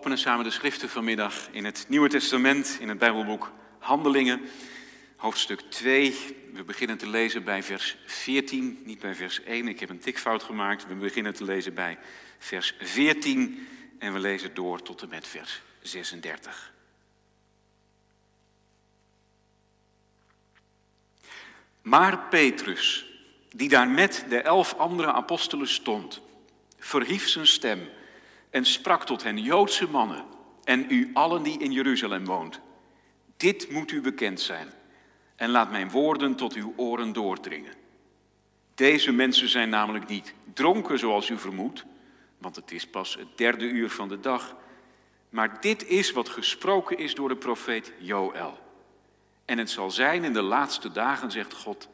openen samen de schriften vanmiddag in het Nieuwe Testament, in het Bijbelboek Handelingen, hoofdstuk 2. We beginnen te lezen bij vers 14, niet bij vers 1. Ik heb een tikfout gemaakt. We beginnen te lezen bij vers 14 en we lezen door tot en met vers 36. Maar Petrus, die daar met de elf andere apostelen stond, verhief zijn stem en sprak tot hen, Joodse mannen en u allen die in Jeruzalem woont. Dit moet u bekend zijn en laat mijn woorden tot uw oren doordringen. Deze mensen zijn namelijk niet dronken zoals u vermoedt, want het is pas het derde uur van de dag. Maar dit is wat gesproken is door de profeet Joël. En het zal zijn in de laatste dagen, zegt God,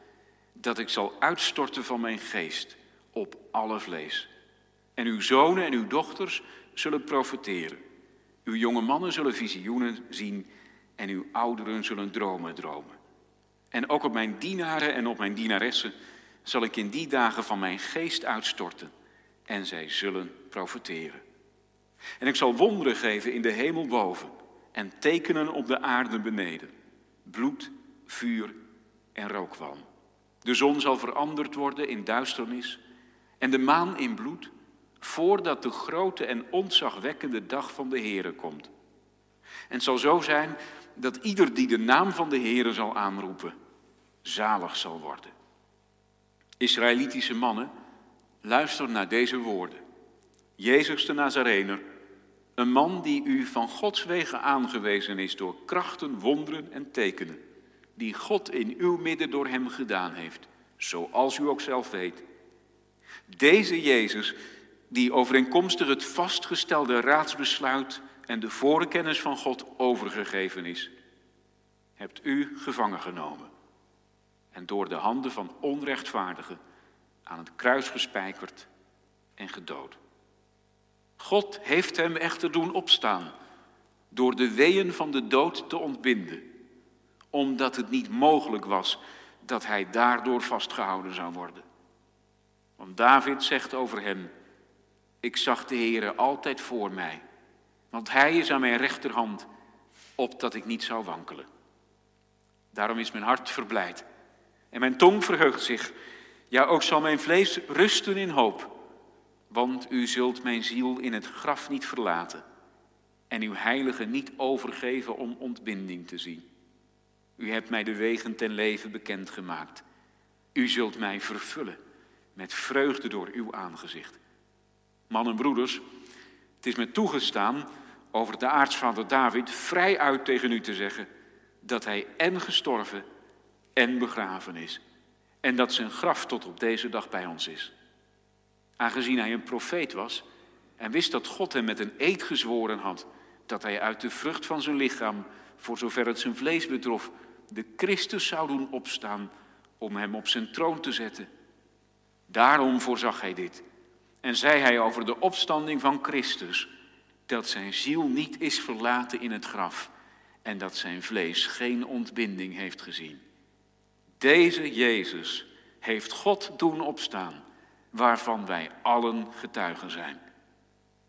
dat ik zal uitstorten van mijn geest op alle vlees. En uw zonen en uw dochters zullen profeteren. Uw jonge mannen zullen visioenen zien en uw ouderen zullen dromen dromen. En ook op mijn dienaren en op mijn dienaressen zal ik in die dagen van mijn geest uitstorten en zij zullen profeteren. En ik zal wonderen geven in de hemel boven en tekenen op de aarde beneden. Bloed, vuur en rookwalm. De zon zal veranderd worden in duisternis en de maan in bloed voordat de grote en ontzagwekkende dag van de Heere komt. En het zal zo zijn dat ieder die de naam van de Heere zal aanroepen, zalig zal worden. Israëlitische mannen, luister naar deze woorden. Jezus de Nazarener, een man die u van Gods wegen aangewezen is door krachten, wonderen en tekenen, die God in uw midden door hem gedaan heeft, zoals u ook zelf weet. Deze Jezus die overeenkomstig het vastgestelde raadsbesluit en de voorkennis van God overgegeven is, hebt u gevangen genomen en door de handen van onrechtvaardigen aan het kruis gespijkerd en gedood. God heeft hem echter doen opstaan door de weeën van de dood te ontbinden, omdat het niet mogelijk was dat hij daardoor vastgehouden zou worden. Want David zegt over hem, ik zag de Heere altijd voor mij, want Hij is aan mijn rechterhand, opdat ik niet zou wankelen. Daarom is mijn hart verblijd en mijn tong verheugt zich. Ja, ook zal mijn vlees rusten in hoop, want u zult mijn ziel in het graf niet verlaten en uw heilige niet overgeven om ontbinding te zien. U hebt mij de wegen ten leven bekendgemaakt. U zult mij vervullen met vreugde door uw aangezicht. Mannen en broeders, het is me toegestaan over de aartsvader David vrij uit tegen u te zeggen dat hij en gestorven en begraven is. En dat zijn graf tot op deze dag bij ons is. Aangezien hij een profeet was en wist dat God hem met een eed gezworen had dat hij uit de vrucht van zijn lichaam, voor zover het zijn vlees betrof, de Christus zou doen opstaan om hem op zijn troon te zetten. Daarom voorzag hij dit en zei hij over de opstanding van Christus dat zijn ziel niet is verlaten in het graf en dat zijn vlees geen ontbinding heeft gezien. Deze Jezus heeft God doen opstaan, waarvan wij allen getuigen zijn.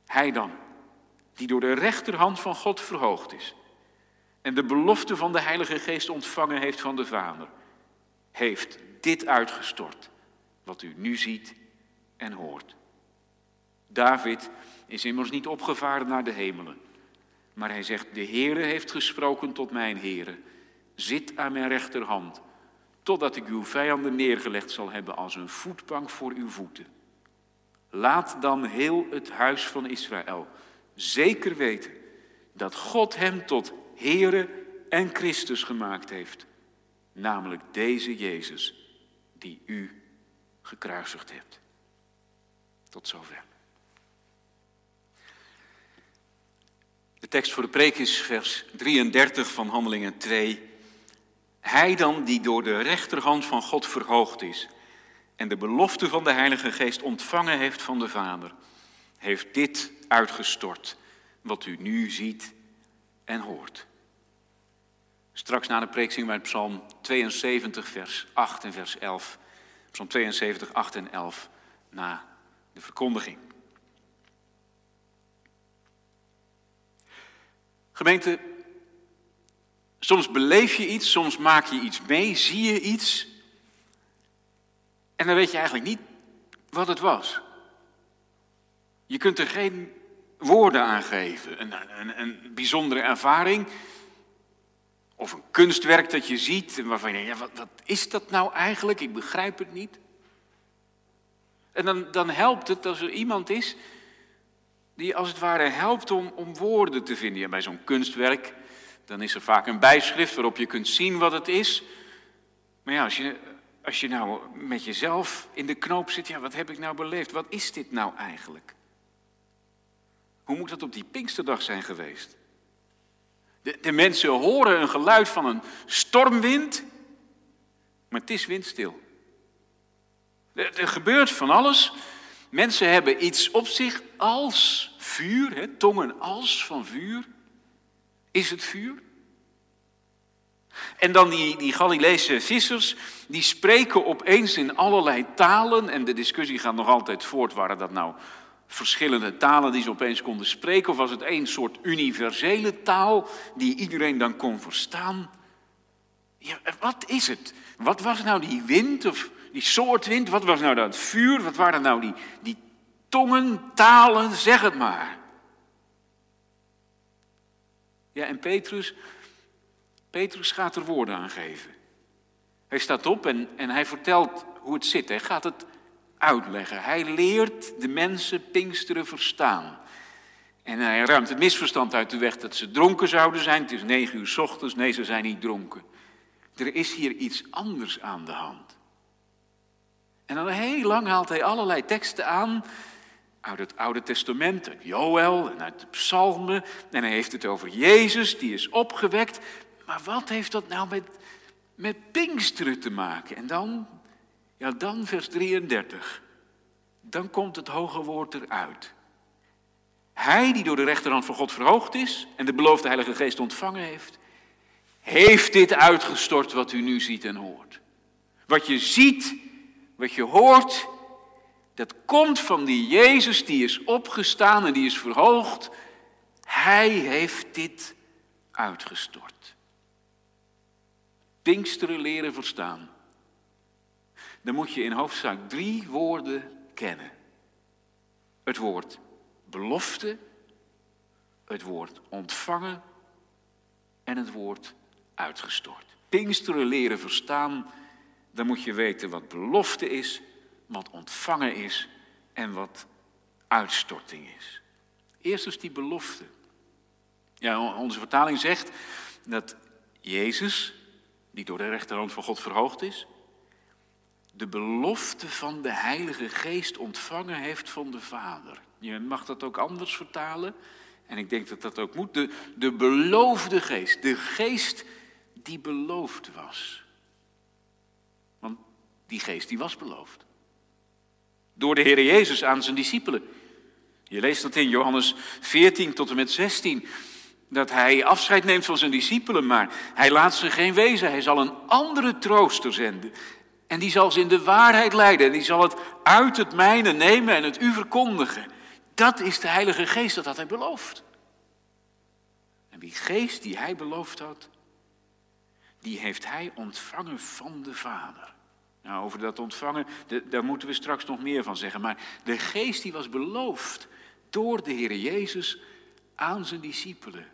Hij dan, die door de rechterhand van God verhoogd is en de belofte van de Heilige Geest ontvangen heeft van de Vader, heeft dit uitgestort, wat u nu ziet en hoort. David is immers niet opgevaren naar de hemelen. Maar hij zegt, de Heere heeft gesproken tot mijn Heere. Zit aan mijn rechterhand, totdat ik uw vijanden neergelegd zal hebben als een voetbank voor uw voeten. Laat dan heel het huis van Israël zeker weten dat God hem tot Heere en Christus gemaakt heeft. Namelijk deze Jezus die u gekruisigd hebt. Tot zover. De tekst voor de preek is vers 33 van Handelingen 2. Hij dan die door de rechterhand van God verhoogd is en de belofte van de Heilige Geest ontvangen heeft van de Vader, heeft dit uitgestort wat u nu ziet en hoort. Straks na de preek zingen wij Psalm 72, vers 8 en vers 11. Psalm 72, 8 en 11 na de verkondiging. Gemeente, soms beleef je iets, soms maak je iets mee, zie je iets. En dan weet je eigenlijk niet wat het was. Je kunt er geen woorden aan geven. Een, een, een bijzondere ervaring. Of een kunstwerk dat je ziet en waarvan je denkt, ja, wat, wat is dat nou eigenlijk? Ik begrijp het niet. En dan, dan helpt het als er iemand is die als het ware helpt om, om woorden te vinden. Ja, bij zo'n kunstwerk, dan is er vaak een bijschrift waarop je kunt zien wat het is. Maar ja, als je, als je nou met jezelf in de knoop zit, ja, wat heb ik nou beleefd? Wat is dit nou eigenlijk? Hoe moet dat op die Pinksterdag zijn geweest? De, de mensen horen een geluid van een stormwind, maar het is windstil. Er, er gebeurt van alles. Mensen hebben iets op zich als vuur, tongen als van vuur. Is het vuur? En dan die, die Galileese vissers, die spreken opeens in allerlei talen. En de discussie gaat nog altijd voort, waren dat nou verschillende talen die ze opeens konden spreken? Of was het één soort universele taal die iedereen dan kon verstaan? Ja, wat is het? Wat was nou die wind of die soort wind? Wat was nou dat vuur? Wat waren nou die, die tongen, talen? Zeg het maar. Ja, en Petrus, Petrus gaat er woorden aan geven. Hij staat op en, en hij vertelt hoe het zit. Hij gaat het uitleggen. Hij leert de mensen Pinksteren verstaan. En hij ruimt het misverstand uit de weg dat ze dronken zouden zijn. Het is negen uur s ochtends. Nee, ze zijn niet dronken. Er is hier iets anders aan de hand. En dan heel lang haalt hij allerlei teksten aan uit het Oude Testament, uit Joël en uit de Psalmen. En hij heeft het over Jezus, die is opgewekt. Maar wat heeft dat nou met, met Pinksteren te maken? En dan ja, dan vers 33. Dan komt het hoge woord eruit. Hij die door de rechterhand van God verhoogd is en de beloofde Heilige Geest ontvangen heeft, heeft dit uitgestort wat u nu ziet en hoort. Wat je ziet, wat je hoort, dat komt van die Jezus die is opgestaan en die is verhoogd. Hij heeft dit uitgestort. Pinksteren leren verstaan dan moet je in hoofdzaak drie woorden kennen. Het woord belofte, het woord ontvangen en het woord uitgestort. Pinksteren leren verstaan, dan moet je weten wat belofte is, wat ontvangen is en wat uitstorting is. Eerst is die belofte. Ja, onze vertaling zegt dat Jezus, die door de rechterhand van God verhoogd is, de belofte van de Heilige Geest ontvangen heeft van de Vader. Je mag dat ook anders vertalen. En ik denk dat dat ook moet. De, de beloofde geest. De geest die beloofd was. Die geest die was beloofd. Door de Heer Jezus aan zijn discipelen. Je leest dat in Johannes 14 tot en met 16. Dat hij afscheid neemt van zijn discipelen, maar hij laat ze geen wezen. Hij zal een andere trooster zenden. En die zal ze in de waarheid leiden. En die zal het uit het mijne nemen en het u verkondigen. Dat is de Heilige Geest, dat had hij beloofd. En die geest die hij beloofd had, die heeft hij ontvangen van de Vader. Nou, over dat ontvangen, daar moeten we straks nog meer van zeggen. Maar de geest die was beloofd door de Heer Jezus aan zijn discipelen.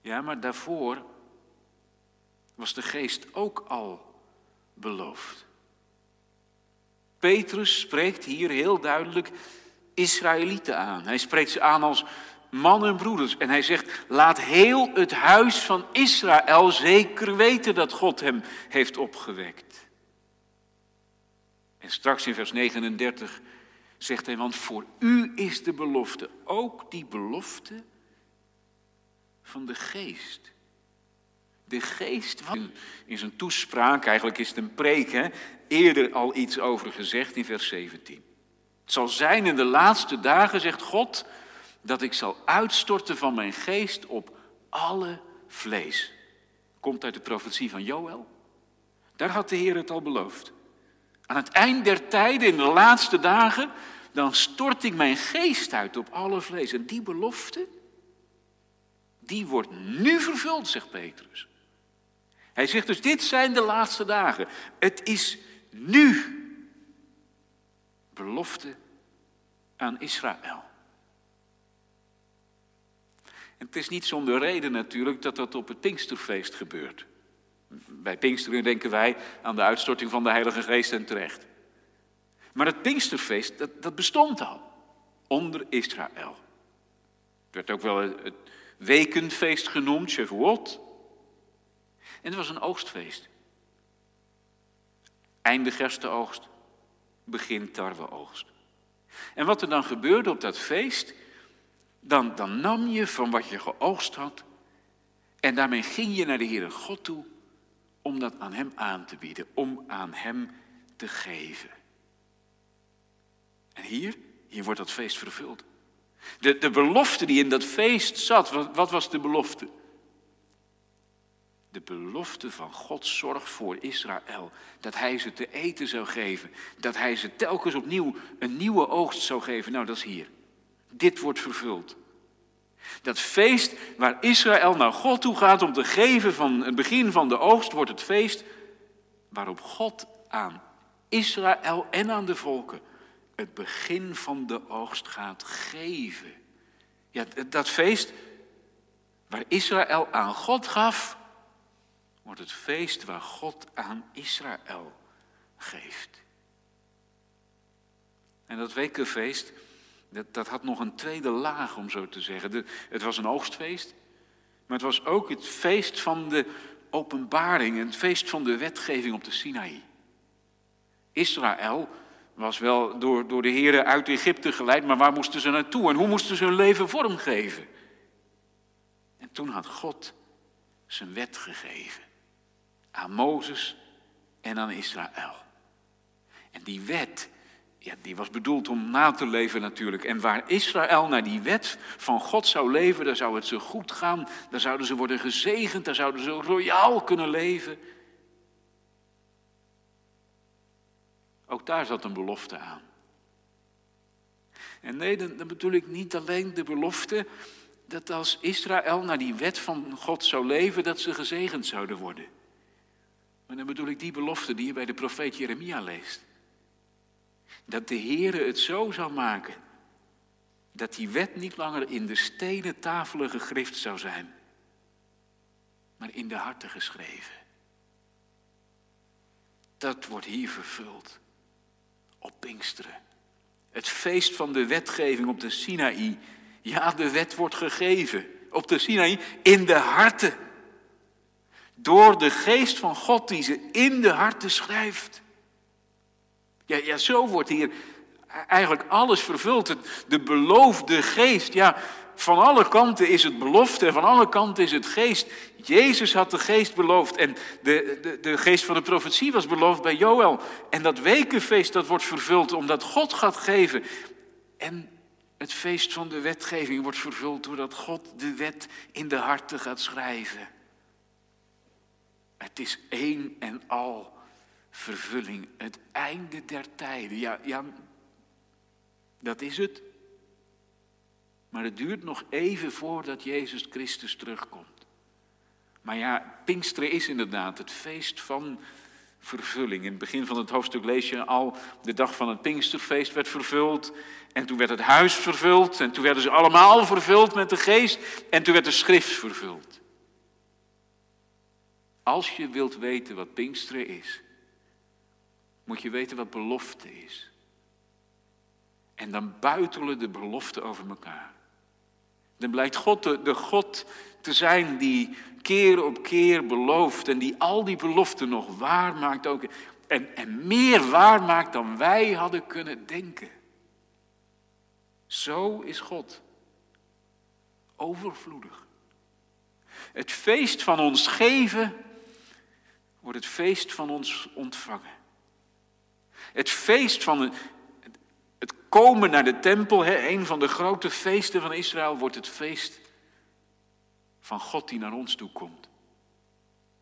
Ja, maar daarvoor was de geest ook al beloofd. Petrus spreekt hier heel duidelijk Israëlieten aan. Hij spreekt ze aan als mannen en broeders. En hij zegt, laat heel het huis van Israël zeker weten dat God hem heeft opgewekt. En straks in vers 39 zegt hij, want voor u is de belofte, ook die belofte van de geest de geest van. In zijn toespraak, eigenlijk is het een preek, eerder al iets over gezegd in vers 17. Het zal zijn in de laatste dagen, zegt God, dat ik zal uitstorten van mijn geest op alle vlees. Komt uit de profetie van Joël. Daar had de Heer het al beloofd. Aan het eind der tijden, in de laatste dagen, dan stort ik mijn geest uit op alle vlees. En die belofte, die wordt nu vervuld, zegt Petrus. Hij zegt dus, dit zijn de laatste dagen. Het is nu belofte aan Israël. En het is niet zonder reden natuurlijk dat dat op het Pinksterfeest gebeurt. Bij Pinksteren denken wij aan de uitstorting van de Heilige Geest en terecht. Maar het Pinksterfeest, dat, dat bestond al onder Israël. Het werd ook wel het wekenfeest genoemd, Shavuot. En het was een oogstfeest. Einde gerstenoogst, begin tarweoogst. En wat er dan gebeurde op dat feest, dan, dan nam je van wat je geoogst had en daarmee ging je naar de Heere God toe om dat aan Hem aan te bieden, om aan Hem te geven. En hier, hier wordt dat feest vervuld. De, de belofte die in dat feest zat, wat, wat was de belofte? De belofte van Gods zorg voor Israël. Dat hij ze te eten zou geven. Dat hij ze telkens opnieuw een nieuwe oogst zou geven. Nou, dat is hier. Dit wordt vervuld. Dat feest waar Israël naar God toe gaat om te geven van het begin van de oogst, wordt het feest waarop God aan Israël en aan de volken het begin van de oogst gaat geven. Ja, dat feest waar Israël aan God gaf, wordt het feest waar God aan Israël geeft. En dat wekenfeest, dat, dat had nog een tweede laag om zo te zeggen. het was een oogstfeest, maar het was ook het feest van de openbaring, het feest van de wetgeving op de Sinaï. Israël was wel door, door de heren uit Egypte geleid, maar waar moesten ze naartoe en hoe moesten ze hun leven vormgeven? En toen had God zijn wet gegeven aan Mozes en aan Israël. En die wet, die was bedoeld om na te leven natuurlijk. En waar Israël naar die wet van God zou leven, daar zou het ze goed gaan. Daar zouden ze worden gezegend, daar zouden ze royaal kunnen leven. Ook daar zat een belofte aan. En nee, dan, dan bedoel ik niet alleen de belofte dat als Israël naar die wet van God zou leven, dat ze gezegend zouden worden. Maar dan bedoel ik die belofte die je bij de profeet Jeremia leest. Dat de Heere het zo zou maken dat die wet niet langer in de stenen tafelen gegrift zou zijn, maar in de harten geschreven. Dat wordt hier vervuld op Pinksteren. Het feest van de wetgeving op de Sinaï. Ja, de wet wordt gegeven op de Sinaï in de harten. Door de geest van God die ze in de harten schrijft. Ja, ja zo wordt hier eigenlijk alles vervuld. De beloofde geest. Ja, van alle kanten is het belofte en van alle kanten is het geest. Jezus had de geest beloofd en de, de, de geest van de profetie was beloofd bij Joël. En dat wekenfeest dat wordt vervuld omdat God gaat geven. En het feest van de wetgeving wordt vervuld doordat God de wet in de harten gaat schrijven. Het is één en al vervulling, het einde der tijden. Ja, ja, dat is het. Maar het duurt nog even voordat Jezus Christus terugkomt. Maar ja, Pinksteren is inderdaad het feest van vervulling. In het begin van het hoofdstuk lees je al, de dag van het Pinksterfeest werd vervuld. En toen werd het huis vervuld. En toen werden ze allemaal vervuld met de geest. En toen werd de schrift vervuld. Als je wilt weten wat Pinksteren is, moet je weten wat belofte is. En dan buitelen de beloften over elkaar. Dan blijkt God de, de God te zijn die keer op keer belooft en die al die beloften nog waar maakt ook. En, en meer waar maakt dan wij hadden kunnen denken. Zo is God. Overvloedig. Het feest van ons geven wordt het feest van ons ontvangen. Het feest van het komen naar de tempel, een van de grote feesten van Israël, wordt het feest van God die naar ons toe komt.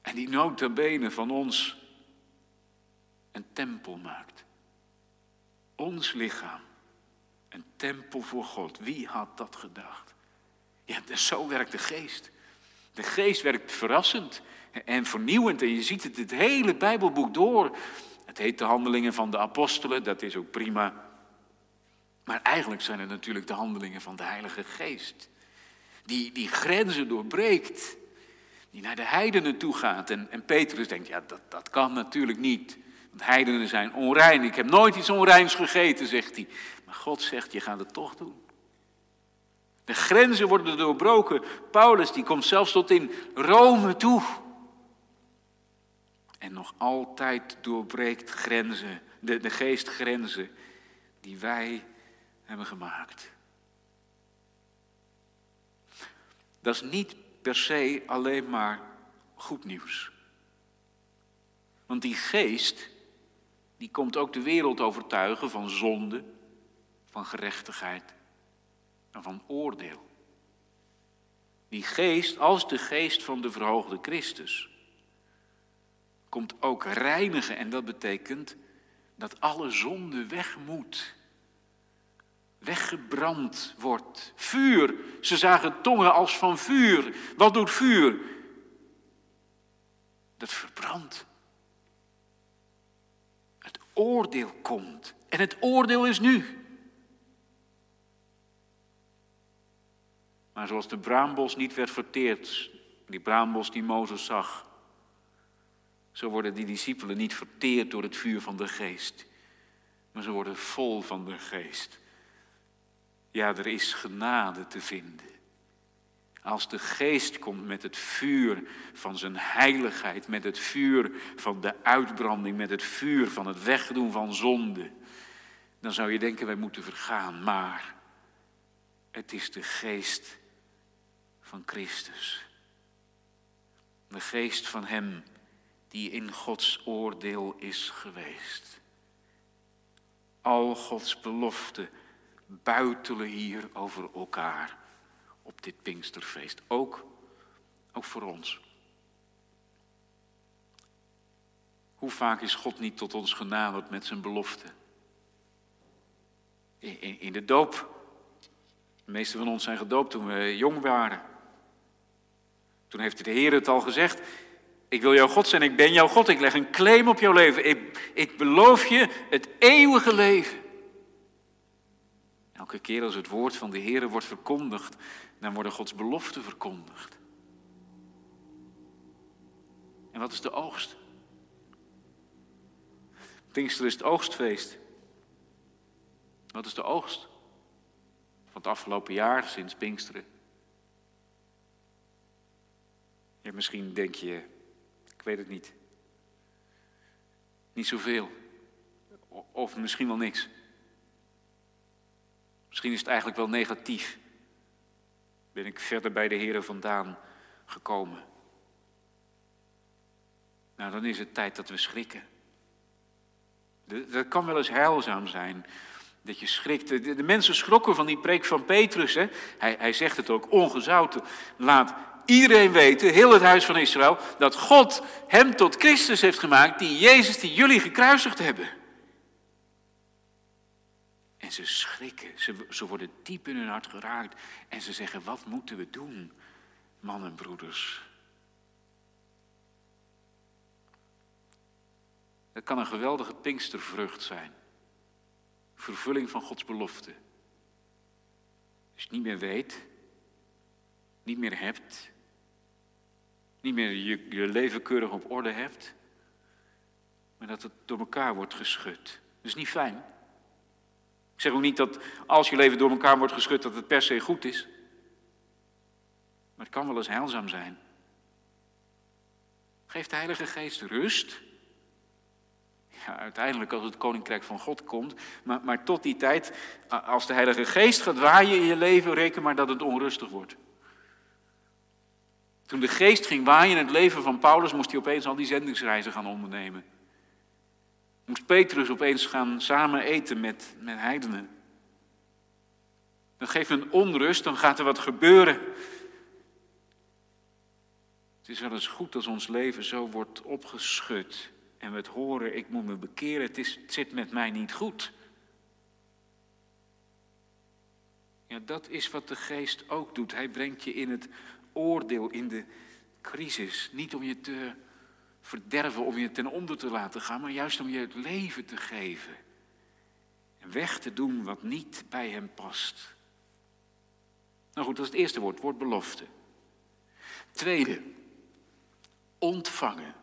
En die nota bene van ons een tempel maakt. Ons lichaam, een tempel voor God. Wie had dat gedacht? Ja, zo werkt de geest. De geest werkt verrassend en vernieuwend. En je ziet het het hele Bijbelboek door. Het heet de handelingen van de apostelen, dat is ook prima. Maar eigenlijk zijn het natuurlijk de handelingen van de Heilige Geest. Die, die grenzen doorbreekt. Die naar de heidenen toe gaat. En, en Petrus denkt, ja dat, dat kan natuurlijk niet. Want heidenen zijn onrein. Ik heb nooit iets onreins gegeten, zegt hij. Maar God zegt, je gaat het toch doen. De grenzen worden doorbroken. Paulus die komt zelfs tot in Rome toe. En nog altijd doorbreekt grenzen, de, de geest grenzen die wij hebben gemaakt. Dat is niet per se alleen maar goed nieuws. Want die geest, die komt ook de wereld overtuigen van zonde, van gerechtigheid en van oordeel. Die geest, als de geest van de verhoogde Christus, komt ook reinigen en dat betekent dat alle zonde weg moet weggebrand wordt. Vuur. Ze zagen tongen als van vuur. Wat doet vuur? Dat verbrandt. Het oordeel komt. En het oordeel is nu. Maar zoals de braambos niet werd verteerd, die braambos die Mozes zag, zo worden die discipelen niet verteerd door het vuur van de geest, maar ze worden vol van de geest. Ja, er is genade te vinden. Als de geest komt met het vuur van zijn heiligheid, met het vuur van de uitbranding, met het vuur van het wegdoen van zonde, dan zou je denken wij moeten vergaan. Maar het is de geest van Christus. De geest van Hem die in Gods oordeel is geweest. Al Gods beloften buitelen hier over elkaar op dit Pinksterfeest. Ook, ook voor ons. Hoe vaak is God niet tot ons genaderd met zijn belofte? In, in, in de doop. De meeste van ons zijn gedoopt toen we jong waren. Toen heeft de Heer het al gezegd. Ik wil jouw God zijn, ik ben jouw God, ik leg een claim op jouw leven. Ik, ik beloof je het eeuwige leven. Elke keer als het woord van de Heer wordt verkondigd, dan worden Gods beloften verkondigd. En wat is de oogst? Pinkster is het oogstfeest. Wat is de oogst van het afgelopen jaar sinds Pinksteren? Ja, misschien denk je, weet het niet. Niet zoveel. Of misschien wel niks. Misschien is het eigenlijk wel negatief. Ben ik verder bij de Heer vandaan gekomen. Nou, dan is het tijd dat we schrikken. Dat kan wel eens heilzaam zijn. Dat je schrikt. De, de mensen schrokken van die preek van Petrus. Hè? Hij, hij zegt het ook, ongezouten. Laat iedereen weten, heel het huis van Israël, dat God hem tot Christus heeft gemaakt, die Jezus die jullie gekruisigd hebben. En ze schrikken, ze, ze worden diep in hun hart geraakt. En ze zeggen, wat moeten we doen, mannen en broeders? Dat kan een geweldige pinkstervrucht zijn. Vervulling van Gods belofte. Als je niet meer weet, niet meer hebt, niet meer je, leven keurig op orde hebt, maar dat het door elkaar wordt geschud. Dat is niet fijn. Ik zeg ook niet dat als je leven door elkaar wordt geschud, dat het per se goed is. Maar het kan wel eens heilzaam zijn. Geeft de Heilige Geest rust? Ja, uiteindelijk als het Koninkrijk van God komt. Maar, maar tot die tijd, als de Heilige Geest gaat waaien in je leven, reken maar dat het onrustig wordt. Toen de Geest ging waaien in het leven van Paulus, moest hij opeens al die zendingsreizen gaan ondernemen. Moest Petrus opeens gaan samen eten met, met heidenen. Dan geeft een onrust, dan gaat er wat gebeuren. Het is wel eens goed als ons leven zo wordt opgeschud en we het horen, ik moet me bekeren, het, is, het zit met mij niet goed. Ja, dat is wat de geest ook doet. Hij brengt je in het oordeel, in de crisis. Niet om je te verderven, om je ten onder te laten gaan, maar juist om je het leven te geven. En weg te doen wat niet bij hem past. Nou goed, dat is het eerste woord, woord belofte. Tweede, ontvangen.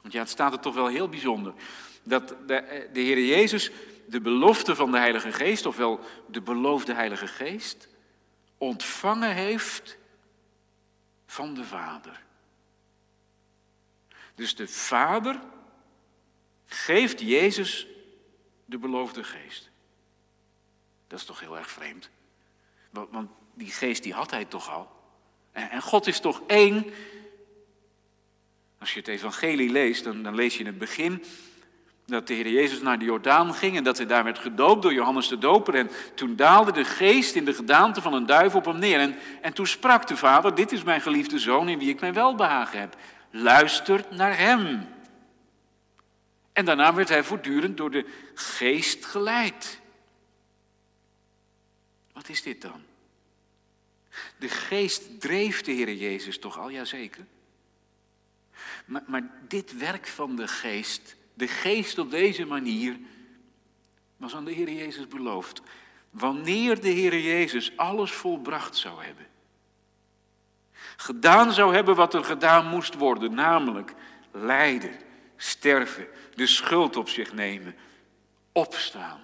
Want ja, het staat er toch wel heel bijzonder. Dat de, de Heer Jezus de belofte van de Heilige Geest, ofwel de beloofde Heilige Geest, ontvangen heeft van de Vader. Dus de Vader geeft Jezus de beloofde geest. Dat is toch heel erg vreemd. Want die geest die had hij toch al. En God is toch één. Als je het evangelie leest, dan, dan lees je in het begin dat de Heer Jezus naar de Jordaan ging en dat hij daar werd gedoopt door Johannes de Doper. En toen daalde de geest in de gedaante van een duif op hem neer. En, en toen sprak de vader, dit is mijn geliefde zoon in wie ik mijn welbehagen heb. Luister naar hem. En daarna werd hij voortdurend door de geest geleid. Wat is dit dan? De geest dreef de Heer Jezus toch al, jazeker. Maar, maar dit werk van de geest, de geest op deze manier, was aan de Heer Jezus beloofd. Wanneer de Heer Jezus alles volbracht zou hebben. Gedaan zou hebben wat er gedaan moest worden, namelijk lijden, sterven, de schuld op zich nemen, opstaan.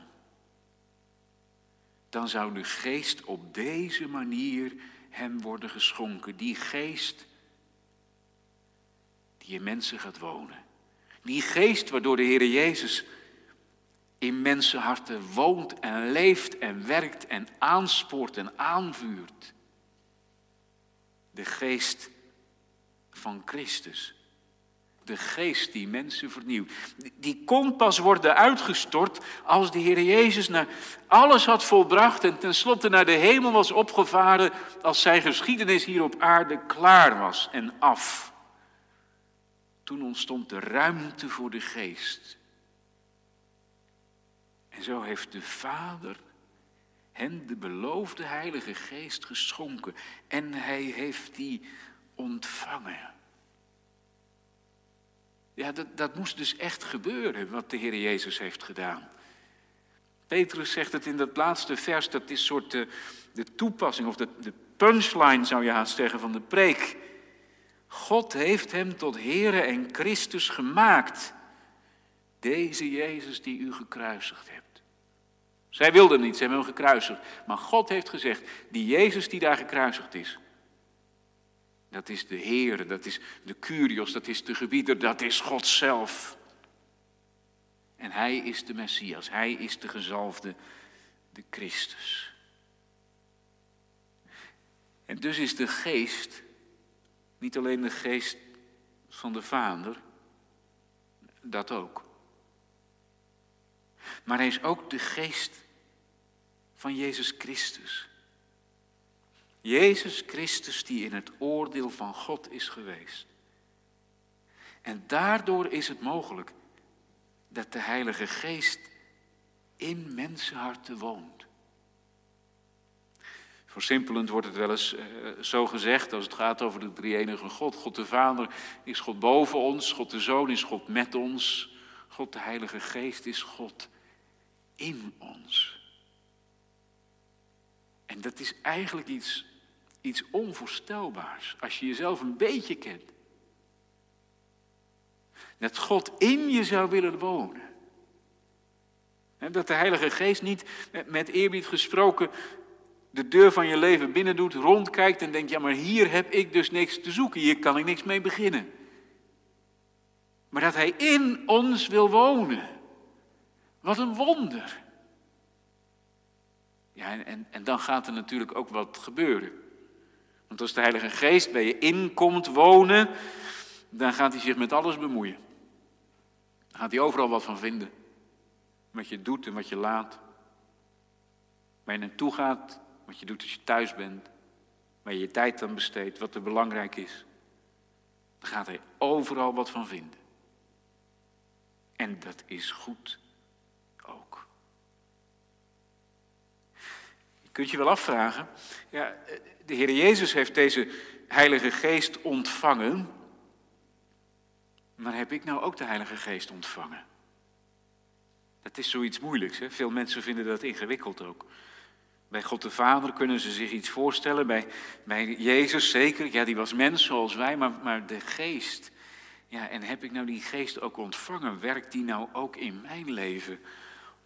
Dan zou de geest op deze manier hem worden geschonken. Die geest die in mensen gaat wonen. Die geest waardoor de Heer Jezus in mensenharten woont en leeft en werkt en aanspoort en aanvuurt. De geest van Christus. De geest die mensen vernieuwt. Die kon pas worden uitgestort als de Heer Jezus naar alles had volbracht en tenslotte naar de hemel was opgevaren als zijn geschiedenis hier op aarde klaar was en af. Toen ontstond de ruimte voor de geest. En zo heeft de Vader hen de beloofde Heilige Geest geschonken en hij heeft die ontvangen. Ja, dat, dat moest dus echt gebeuren, wat de Heer Jezus heeft gedaan. Petrus zegt het in dat laatste vers, dat is soort de, de toepassing, of de, de punchline zou je haast zeggen, van de preek. God heeft hem tot Heere en Christus gemaakt. Deze Jezus die u gekruisigd hebt. Zij wilden niet, ze hebben hem gekruisigd. Maar God heeft gezegd, die Jezus die daar gekruisigd is, dat is de Heer, dat is de Curios, dat is de gebieder, dat is God zelf. En Hij is de Messias, Hij is de gezalfde, de Christus. En dus is de geest niet alleen de geest van de Vader, dat ook. Maar hij is ook de geest van Jezus Christus. Jezus Christus die in het oordeel van God is geweest. En daardoor is het mogelijk dat de Heilige Geest in mensenharten woont. Versimpelend wordt het wel eens uh, zo gezegd als het gaat over de drie-enige God. God de Vader is God boven ons, God de Zoon is God met ons, God de Heilige Geest is God in ons. En dat is eigenlijk iets iets onvoorstelbaars als je jezelf een beetje kent. Dat God in je zou willen wonen. Dat de Heilige Geest niet met eerbied gesproken de deur van je leven binnen doet, rondkijkt en denkt, ja maar hier heb ik dus niks te zoeken, hier kan ik niks mee beginnen. Maar dat Hij in ons wil wonen. Wat een wonder. Ja, en, en, dan gaat er natuurlijk ook wat gebeuren. Want als de Heilige Geest bij je inkomt wonen, dan gaat hij zich met alles bemoeien. Dan gaat hij overal wat van vinden. Wat je doet en wat je laat. Waar je naartoe gaat, wat je doet als je thuis bent. Waar je je tijd aan besteedt, wat er belangrijk is. Dan gaat hij overal wat van vinden. En dat is goed ook. Je kunt je wel afvragen, ja, De Heer Jezus heeft deze Heilige Geest ontvangen. Maar heb ik nou ook de Heilige Geest ontvangen? Dat is zoiets moeilijks. Hè? Veel mensen vinden dat ingewikkeld ook. Bij God de Vader kunnen ze zich iets voorstellen. Bij, bij Jezus zeker. Ja, die was mens zoals wij. Maar, maar de geest. Ja, en heb ik nou die geest ook ontvangen? Werkt die nou ook in mijn leven?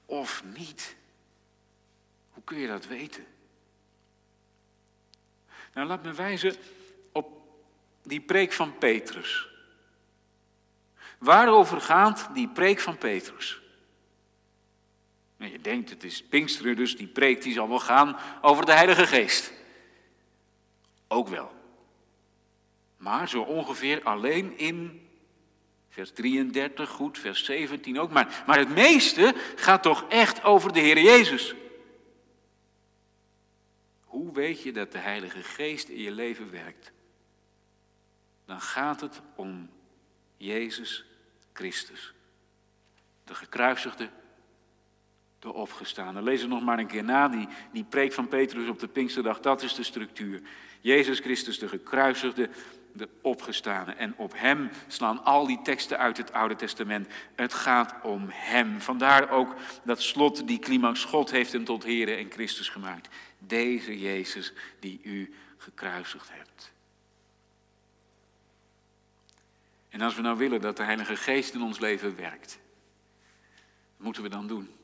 Of niet? Hoe kun je dat weten? Nou, laat me wijzen op die preek van Petrus. Waarover gaat die preek van Petrus? Nou, je denkt, het is Pinksteren, dus die preek die zal wel gaan over de Heilige Geest. Ook wel. Maar zo ongeveer alleen in vers 33, goed, vers 17 ook. Maar, maar het meeste gaat toch echt over de Heer Jezus. Hoe weet je dat de Heilige Geest in je leven werkt? Dan gaat het om Jezus Christus. De gekruisigde de opgestane. Lees het nog maar een keer na, die, die preek van Petrus op de Pinksterdag, dat is de structuur. Jezus Christus, de gekruisigde, de opgestane. En op hem slaan al die teksten uit het Oude Testament. Het gaat om hem. Vandaar ook dat slot, die climax, God heeft hem tot Here en Christus gemaakt. Deze Jezus die u gekruisigd hebt. En als we nou willen dat de Heilige Geest in ons leven werkt, wat moeten we dan doen?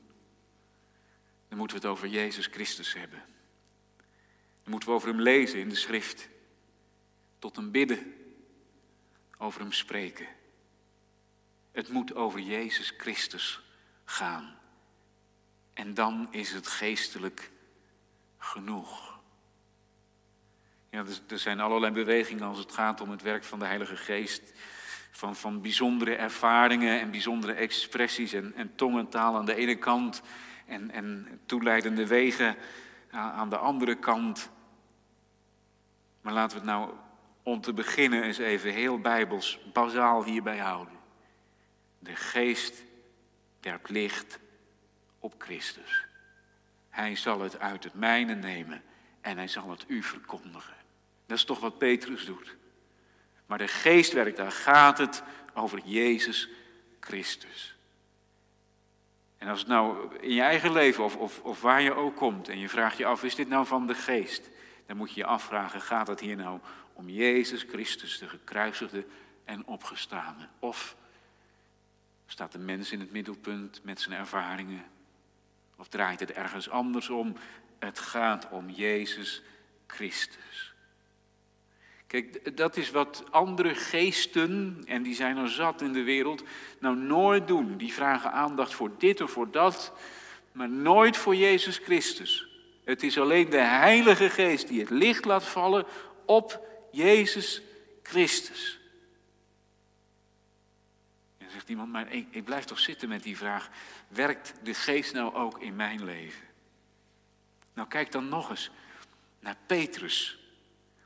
Dan moeten we het over Jezus Christus hebben. Dan moeten we over Hem lezen in de schrift. Tot Hem bidden. Over Hem spreken. Het moet over Jezus Christus gaan. En dan is het geestelijk genoeg. Ja, er zijn allerlei bewegingen als het gaat om het werk van de Heilige Geest. Van, van bijzondere ervaringen en bijzondere expressies en, en tongentaal aan de ene kant en, en toeleidende wegen aan de andere kant. Maar laten we het nou om te beginnen eens even heel bijbels, bazaal hierbij houden. De geest werpt licht op Christus. Hij zal het uit het mijne nemen en hij zal het u verkondigen. Dat is toch wat Petrus doet. Maar de geest werkt, daar gaat het over Jezus Christus. En als het nou in je eigen leven of, of, of waar je ook komt en je vraagt je af, is dit nou van de geest? Dan moet je je afvragen, gaat het hier nou om Jezus Christus, de gekruisigde en opgestane? Of staat de mens in het middelpunt met zijn ervaringen? Of draait het ergens anders om? Het gaat om Jezus Christus. Kijk, dat is wat andere geesten, en die zijn er zat in de wereld, nou nooit doen. Die vragen aandacht voor dit of voor dat, maar nooit voor Jezus Christus. Het is alleen de Heilige Geest die het licht laat vallen op Jezus Christus. En zegt iemand, maar ik, ik blijf toch zitten met die vraag, werkt de Geest nou ook in mijn leven? Nou kijk dan nog eens naar Petrus.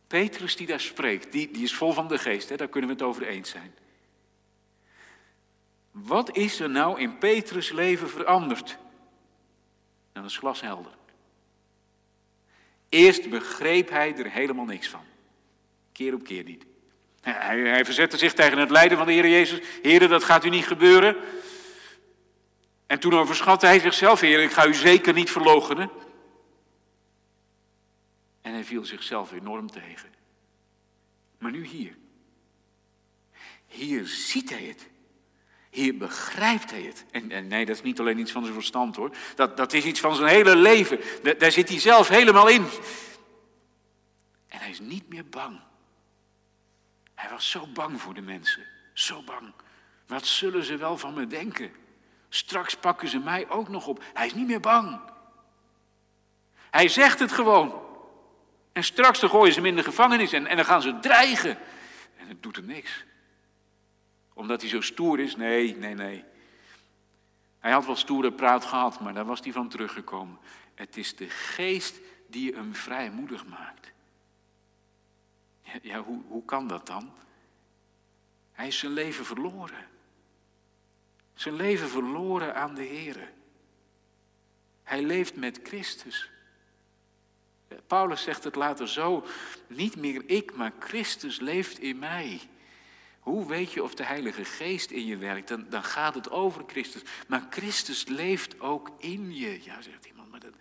Petrus die daar spreekt, die, die is vol van de geest, hè? daar kunnen we het over eens zijn. Wat is er nou in Petrus' leven veranderd? Nou, dat is glashelder. Eerst begreep hij er helemaal niks van. Keer op keer niet. Hij, hij verzette zich tegen het lijden van de Heer Jezus. Heer, dat gaat u niet gebeuren. En toen overschatte hij zichzelf. Heer, ik ga u zeker niet verloochenen. En hij viel zichzelf enorm tegen. Maar nu hier. Hier ziet hij het. Hier begrijpt hij het. En, en, nee, dat is niet alleen iets van zijn verstand hoor. Dat, dat is iets van zijn hele leven. daar zit hij zelf helemaal in. En hij is niet meer bang. Hij was zo bang voor de mensen. Zo bang. Wat zullen ze wel van me denken? Straks pakken ze mij ook nog op. Hij is niet meer bang. Hij zegt het gewoon. En straks dan gooien ze hem in de gevangenis en, en dan gaan ze dreigen. En het doet hem niks. Omdat hij zo stoer is? Nee, nee, nee. Hij had wel stoere praat gehad, maar daar was hij van teruggekomen. Het is de geest die hem vrijmoedig maakt. Ja, hoe, hoe kan dat dan? Hij is zijn leven verloren. Zijn leven verloren aan de Heer. Hij leeft met Christus. Paulus zegt het later zo, niet meer ik, maar Christus leeft in mij. Hoe weet je of de Heilige Geest in je werkt? Dan, gaat het over Christus. Maar Christus leeft ook in je. Ja, zegt iemand, maar dat,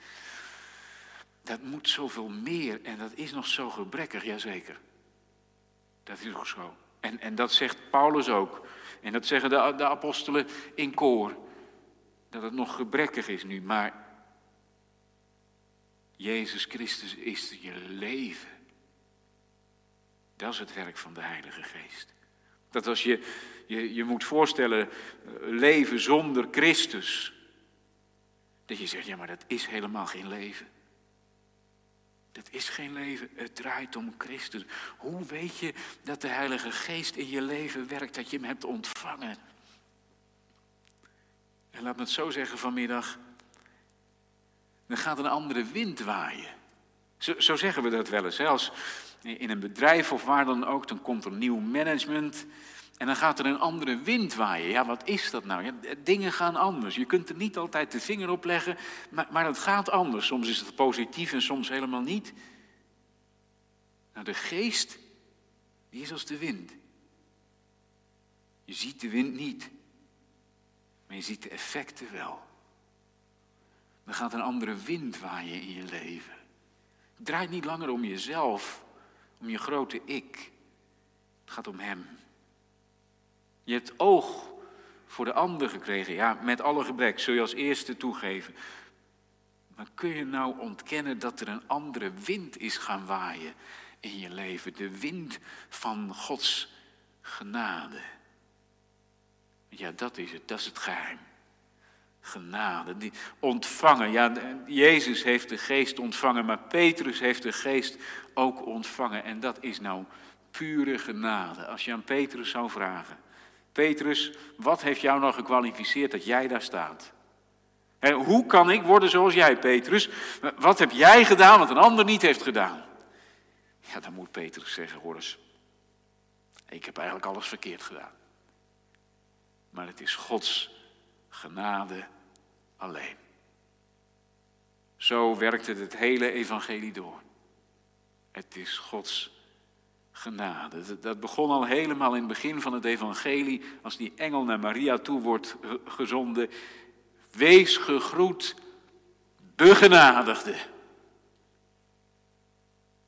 dat moet zoveel meer en dat is nog zo gebrekkig, jazeker. Dat is ook zo. En, en dat zegt Paulus ook. En dat zeggen de, de apostelen in koor. Dat het nog gebrekkig is nu, maar Jezus Christus is je leven. Dat is het werk van de Heilige Geest. Dat als je je, je moet voorstellen, eh, leven zonder Christus. Dat je zegt, ja maar dat is helemaal geen leven. Dat is geen leven, het draait om Christus. Hoe weet je dat de Heilige Geest in je leven werkt, dat je hem hebt ontvangen? En laat me het zo zeggen vanmiddag, dan gaat een andere wind waaien. Zo, zo zeggen we dat wel eens. Hè? Als in een bedrijf of waar dan ook, dan komt er nieuw management. En dan gaat er een andere wind waaien. Ja, wat is dat nou? Dingen gaan anders. Je kunt er niet altijd de vinger op leggen, maar, maar het gaat anders. Soms is het positief en soms helemaal niet. Nou, de geest, die is als de wind. Je ziet de wind niet, maar je ziet de effecten wel. Dan gaat een andere wind waaien in je leven. Het draait niet langer om jezelf, om je grote ik. Het gaat om Hem. Je hebt oog voor de ander gekregen, ja, met alle gebrek, zul je als eerste toegeven. Maar kun je nou ontkennen dat er een andere wind is gaan waaien in je leven? De wind van Gods genade. Ja, dat is het, dat is het geheim genade. Die ontvangen. Ja, Jezus heeft de geest ontvangen, maar Petrus heeft de geest ook ontvangen. En dat is nou pure genade. Als je aan Petrus zou vragen. Petrus, wat heeft jou nou gekwalificeerd dat jij daar staat? hoe kan ik worden zoals jij, Petrus? Wat heb jij gedaan wat een ander niet heeft gedaan? Ja, dan moet Petrus zeggen, hoor eens. Ik heb eigenlijk alles verkeerd gedaan. Maar het is Gods genade alleen. Zo werkt het het hele evangelie door. Het is Gods genade. Dat begon al helemaal in het begin van het evangelie, als die engel naar Maria toe wordt gezonden. Wees gegroet, begenadigde.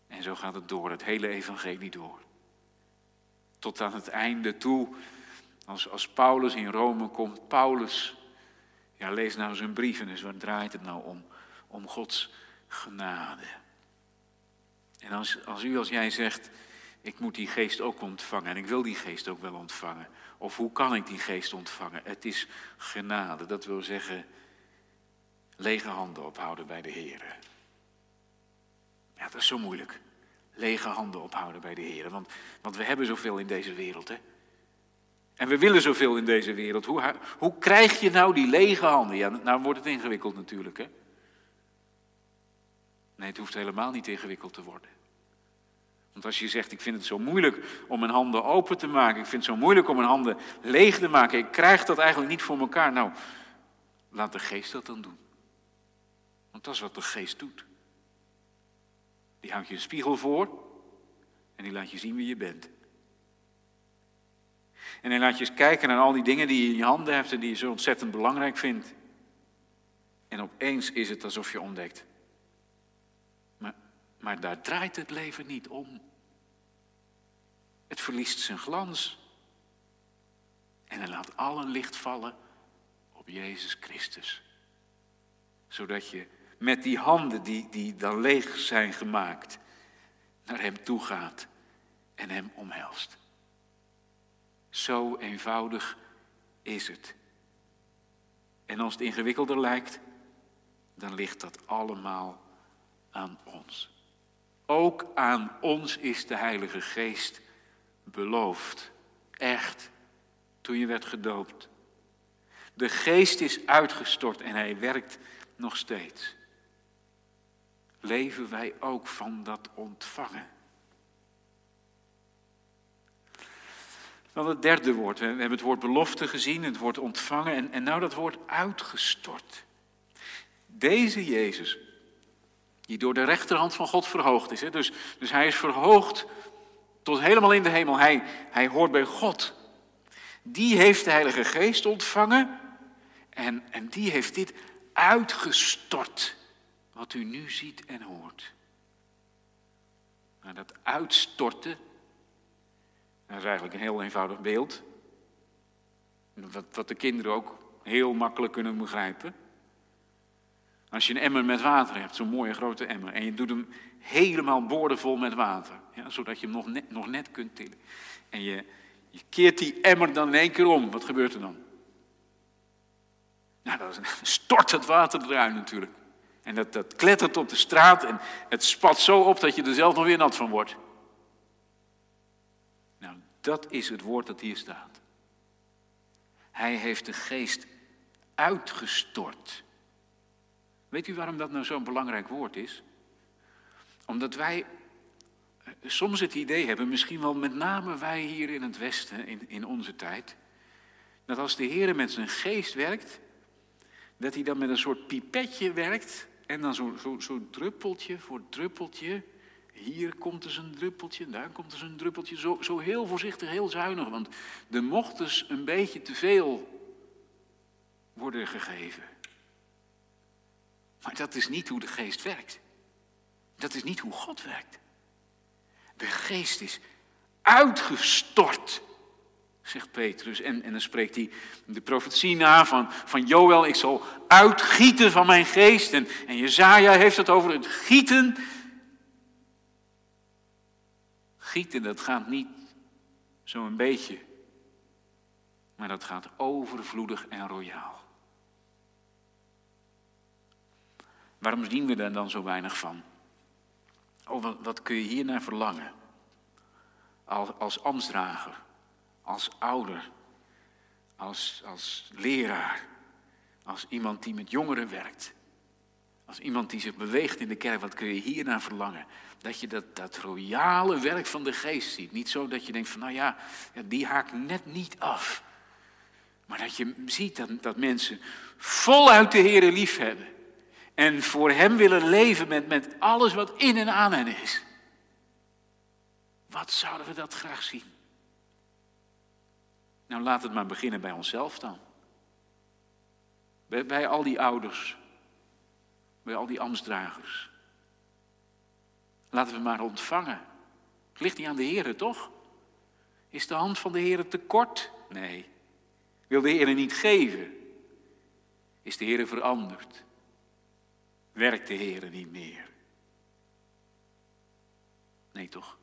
En zo gaat het door, het hele evangelie door. Tot aan het einde toe, als, als Paulus in Rome komt, Paulus ja, lees nou zijn brieven eens, waar draait het nou om? Om Gods genade. En als, als u, als jij zegt, ik moet die geest ook ontvangen en ik wil die geest ook wel ontvangen. Of hoe kan ik die geest ontvangen? Het is genade, dat wil zeggen lege handen ophouden bij de Heer. Ja, dat is zo moeilijk. Lege handen ophouden bij de Heer. Want, want we hebben zoveel in deze wereld, hè? En we willen zoveel in deze wereld. Hoe, hoe krijg je nou die lege handen? Ja, nou wordt het ingewikkeld natuurlijk, hè? Nee, het hoeft helemaal niet ingewikkeld te worden. Want als je zegt, ik vind het zo moeilijk om mijn handen open te maken, ik vind het zo moeilijk om mijn handen leeg te maken, ik krijg dat eigenlijk niet voor elkaar. Nou, laat de geest dat dan doen. Want dat is wat de geest doet. Die houdt je een spiegel voor en die laat je zien wie je bent. En hij laat je eens kijken naar al die dingen die je in je handen hebt en die je zo ontzettend belangrijk vindt. En opeens is het alsof je ontdekt. Maar, maar daar draait het leven niet om. Het verliest zijn glans. En hij laat alle licht vallen op Jezus Christus. Zodat je met die handen die, die dan leeg zijn gemaakt, naar Hem toe gaat en Hem omhelst. Zo eenvoudig is het. En als het ingewikkelder lijkt, dan ligt dat allemaal aan ons. Ook aan ons is de Heilige Geest beloofd. Echt, toen je werd gedoopt. De Geest is uitgestort en hij werkt nog steeds. Leven wij ook van dat ontvangen? Dan het derde woord. We hebben het woord belofte gezien, het woord ontvangen en, en nou dat woord uitgestort. Deze Jezus, die door de rechterhand van God verhoogd is. Hè? Dus, dus hij is verhoogd tot helemaal in de hemel. Hij, hij hoort bij God. Die heeft de Heilige Geest ontvangen en, en die heeft dit uitgestort, wat u nu ziet en hoort. Maar dat uitstorten, dat is eigenlijk een heel eenvoudig beeld. Wat, wat de kinderen ook heel makkelijk kunnen begrijpen. Als je een emmer met water hebt, zo'n mooie grote emmer, en je doet hem helemaal boordevol met water, ja, zodat je hem nog net, nog net kunt tillen. En je, je keert die emmer dan in één keer om, wat gebeurt er dan? Nou, dan stort het water eruit natuurlijk. En dat, dat klettert op de straat en het spat zo op dat je er zelf nog weer nat van wordt. Dat is het woord dat hier staat. Hij heeft de geest uitgestort. Weet u waarom dat nou zo'n belangrijk woord is? Omdat wij eh, soms het idee hebben, misschien wel met name wij hier in het Westen, in, in onze tijd, dat als de Heer met zijn geest werkt, dat hij dan met een soort pipetje werkt en dan zo'n zo, zo druppeltje voor druppeltje. Hier komt dus een druppeltje, daar komt dus een druppeltje. Zo, zo heel voorzichtig, heel zuinig, want er mocht dus een beetje te veel worden gegeven. Maar dat is niet hoe de geest werkt. Dat is niet hoe God werkt. De geest is uitgestort, zegt Petrus. En, en dan spreekt hij de profetie na van, van Joël, ik zal uitgieten van mijn geest. En, en Jezaja heeft het over het gieten. Gieten, dat gaat niet zo een beetje. Maar dat gaat overvloedig en royaal. Waarom zien we daar dan zo weinig van? Oh, wat, wat kun je hier naar verlangen? Als, als ambtsdrager, als ouder, als, als leraar, als iemand die met jongeren werkt, als iemand die zich beweegt in de kerk, wat kun je hier naar verlangen? Dat je dat, dat royale werk van de geest ziet. Niet zo dat je denkt van, nou ja, die haakt net niet af. Maar dat je ziet dat, dat mensen voluit de Heer lief hebben. En voor Hem willen leven met, met alles wat in en aan hen is. Wat zouden we dat graag zien? Nou, laat het maar beginnen bij onszelf dan. Bij, bij al die ouders. Bij al die ambtsdragers. Laten we maar ontvangen. Het ligt niet aan de Heer, toch? Is de hand van de Heer te kort? Nee. Wil de Heer niet geven? Is de Heer veranderd? werkt de Heer niet meer. Nee, toch?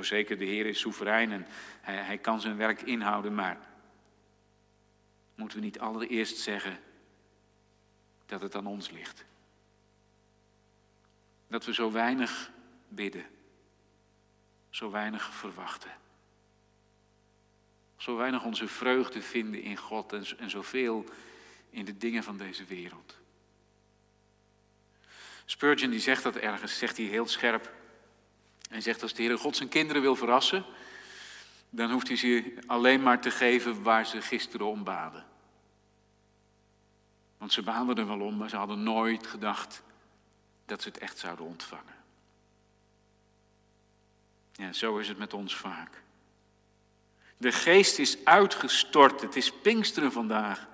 Zeker, de Heer is soeverein en hij, hij kan zijn werk inhouden, maar moeten we niet allereerst zeggen dat het aan ons ligt? Dat we zo weinig bidden, zo weinig verwachten, zo weinig onze vreugde vinden in God en, zoveel in de dingen van deze wereld. Spurgeon die zegt dat ergens, zegt hij heel scherp. Hij zegt als de Heer God zijn kinderen wil verrassen, dan hoeft hij ze alleen maar te geven waar ze gisteren om baden. Want ze baden er wel om, maar ze hadden nooit gedacht dat ze het echt zouden ontvangen. Ja, zo is het met ons vaak. De geest is uitgestort. Het is Pinksteren vandaag.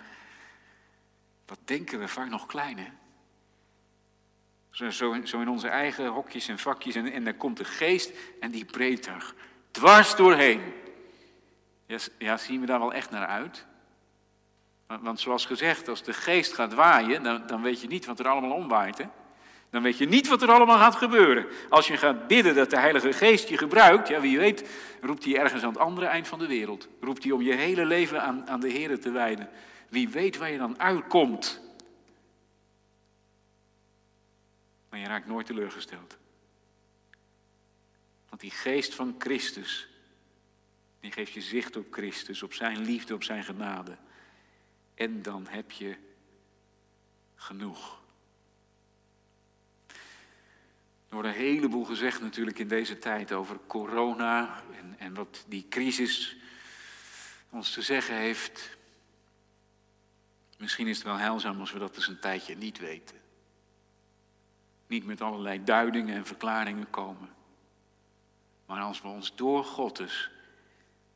Wat denken we vaak nog klein, hè? Zo, zo, in onze eigen hokjes en vakjes. En, en dan komt de geest en die breekt er dwars doorheen. Ja, ja, zien we daar wel echt naar uit? Want, zoals gezegd, als de geest gaat waaien, dan, dan weet je niet wat er allemaal omwaait. Hè? Dan weet je niet wat er allemaal gaat gebeuren. Als je gaat bidden dat de Heilige Geest je gebruikt, ja, wie weet, roept hij ergens aan het andere eind van de wereld. Roept hij om je hele leven aan, aan de Heer te wijden. Wie weet waar je dan uitkomt. Maar je raakt nooit teleurgesteld. Want die geest van Christus, die geeft je zicht op Christus, op zijn liefde, op zijn genade. En dan heb je genoeg. Er wordt een heleboel gezegd natuurlijk in deze tijd over corona en, en wat die crisis ons te zeggen heeft. Misschien is het wel heilzaam als we dat eens een tijdje niet weten. niet met allerlei duidingen en verklaringen komen. Maar als we ons door God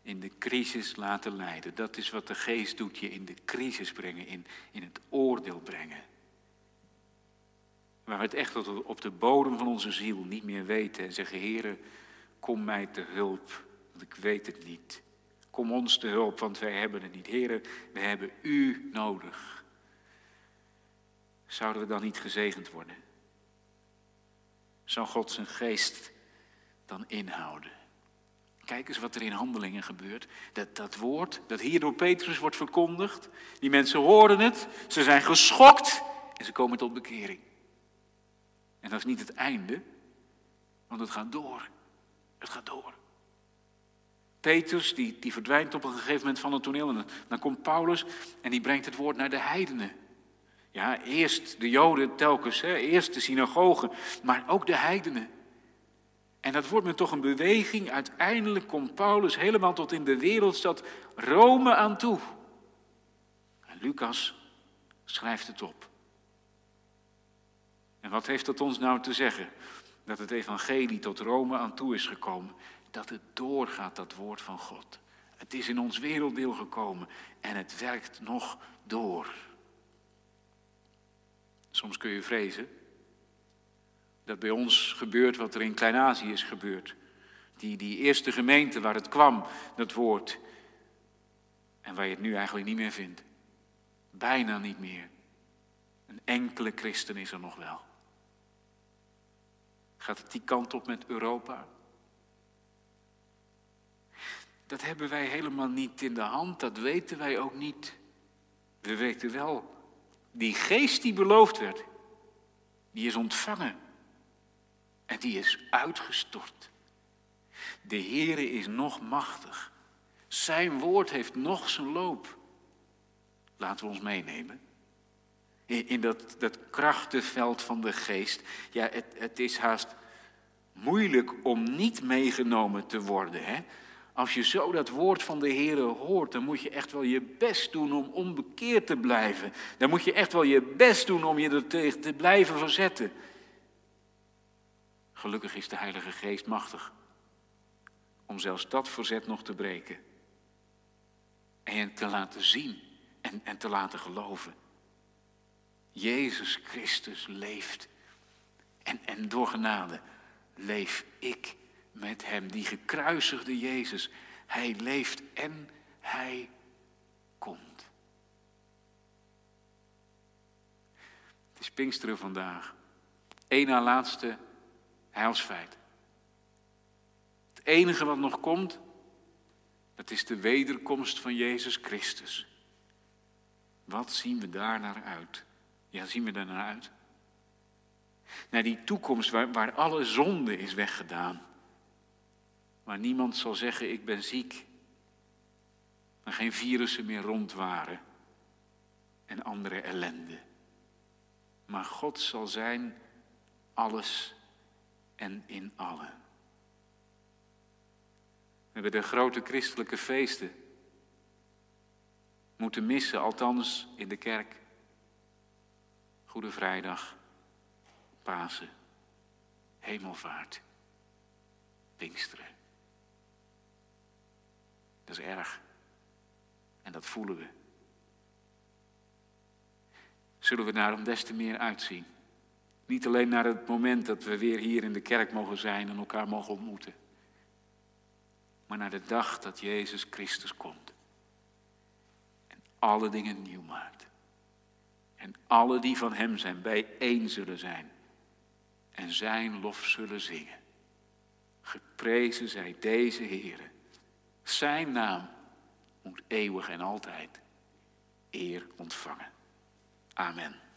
in de crisis laten leiden. Dat is wat de geest doet, je in de crisis brengen, in, in het oordeel brengen. Waar we het echt op de bodem van onze ziel niet meer weten en zeggen, Heere, kom mij te hulp, want ik weet het niet. Kom ons te hulp, want wij hebben het niet. Heere, we hebben U nodig. Zouden we dan niet gezegend worden? Zou God zijn geest dan inhouden? Kijk eens wat er in handelingen gebeurt. Dat, dat woord dat hier door Petrus wordt verkondigd. Die mensen horen het, ze zijn geschokt en ze komen tot bekering. En dat is niet het einde, want het gaat door. Het gaat door. Petrus, die, die verdwijnt op een gegeven moment van het toneel. En dan komt Paulus en die brengt het woord naar de heidenen. Ja, eerst de Joden telkens, hè, eerst de synagogen, maar ook de heidenen. En dat wordt me toch een beweging. Uiteindelijk komt Paulus helemaal tot in de wereldstad Rome aan toe. En Lucas schrijft het op. En wat heeft dat ons nou te zeggen? Dat het evangelie tot Rome aan toe is gekomen. Dat het doorgaat, dat woord van God. Het is in ons werelddeel gekomen en het werkt nog door. Soms kun je vrezen dat bij ons gebeurt wat er in Klein-Azië is gebeurd. Die, die eerste gemeente waar het kwam, dat woord. En waar je het nu eigenlijk niet meer vindt. Bijna niet meer. Een enkele christen is er nog wel. Gaat het die kant op met Europa? Dat hebben wij helemaal niet in de hand, dat weten wij ook niet. We weten wel, die geest die beloofd werd, die is ontvangen. En die is uitgestort. De Heere is nog machtig. Zijn woord heeft nog zijn loop. Laten we ons meenemen. In, dat, dat krachtenveld van de geest. Ja, het, het is haast moeilijk om niet meegenomen te worden. Hè? Als je zo dat woord van de Heere hoort, dan moet je echt wel je best doen om onbekeerd te blijven. Dan moet je echt wel je best doen om je er tegen te blijven verzetten. Gelukkig is de Heilige Geest machtig om zelfs dat verzet nog te breken. En te laten zien en, en te laten geloven. Jezus Christus leeft. En, en door genade leef ik met hem. Die gekruisigde Jezus. Hij leeft en hij komt. Het is Pinksteren vandaag. Eén na laatste heilsfeit. Het enige wat nog komt, dat is de wederkomst van Jezus Christus. Wat zien we daar naar uit? Ja, zien we daar naar uit? Naar die toekomst waar, waar alle zonde is weggedaan. Waar niemand zal zeggen, ik ben ziek. Waar geen virussen meer rond waren. En andere ellende. Maar God zal zijn alles en in allen. We hebben de grote christelijke feesten moeten missen, althans in de kerk. Goede Vrijdag, Pasen, Hemelvaart, Pinksteren. Dat is erg. En dat voelen we. Zullen we daarom des te meer uitzien? Niet alleen naar het moment dat we weer hier in de kerk mogen zijn en elkaar mogen ontmoeten. Maar naar de dag dat Jezus Christus komt. En alle dingen nieuw maakt. En alle die van Hem zijn bijeen zullen zijn. En Zijn lof zullen zingen. Geprezen zij deze Heere. Zijn naam moet eeuwig en altijd eer ontvangen. Amen.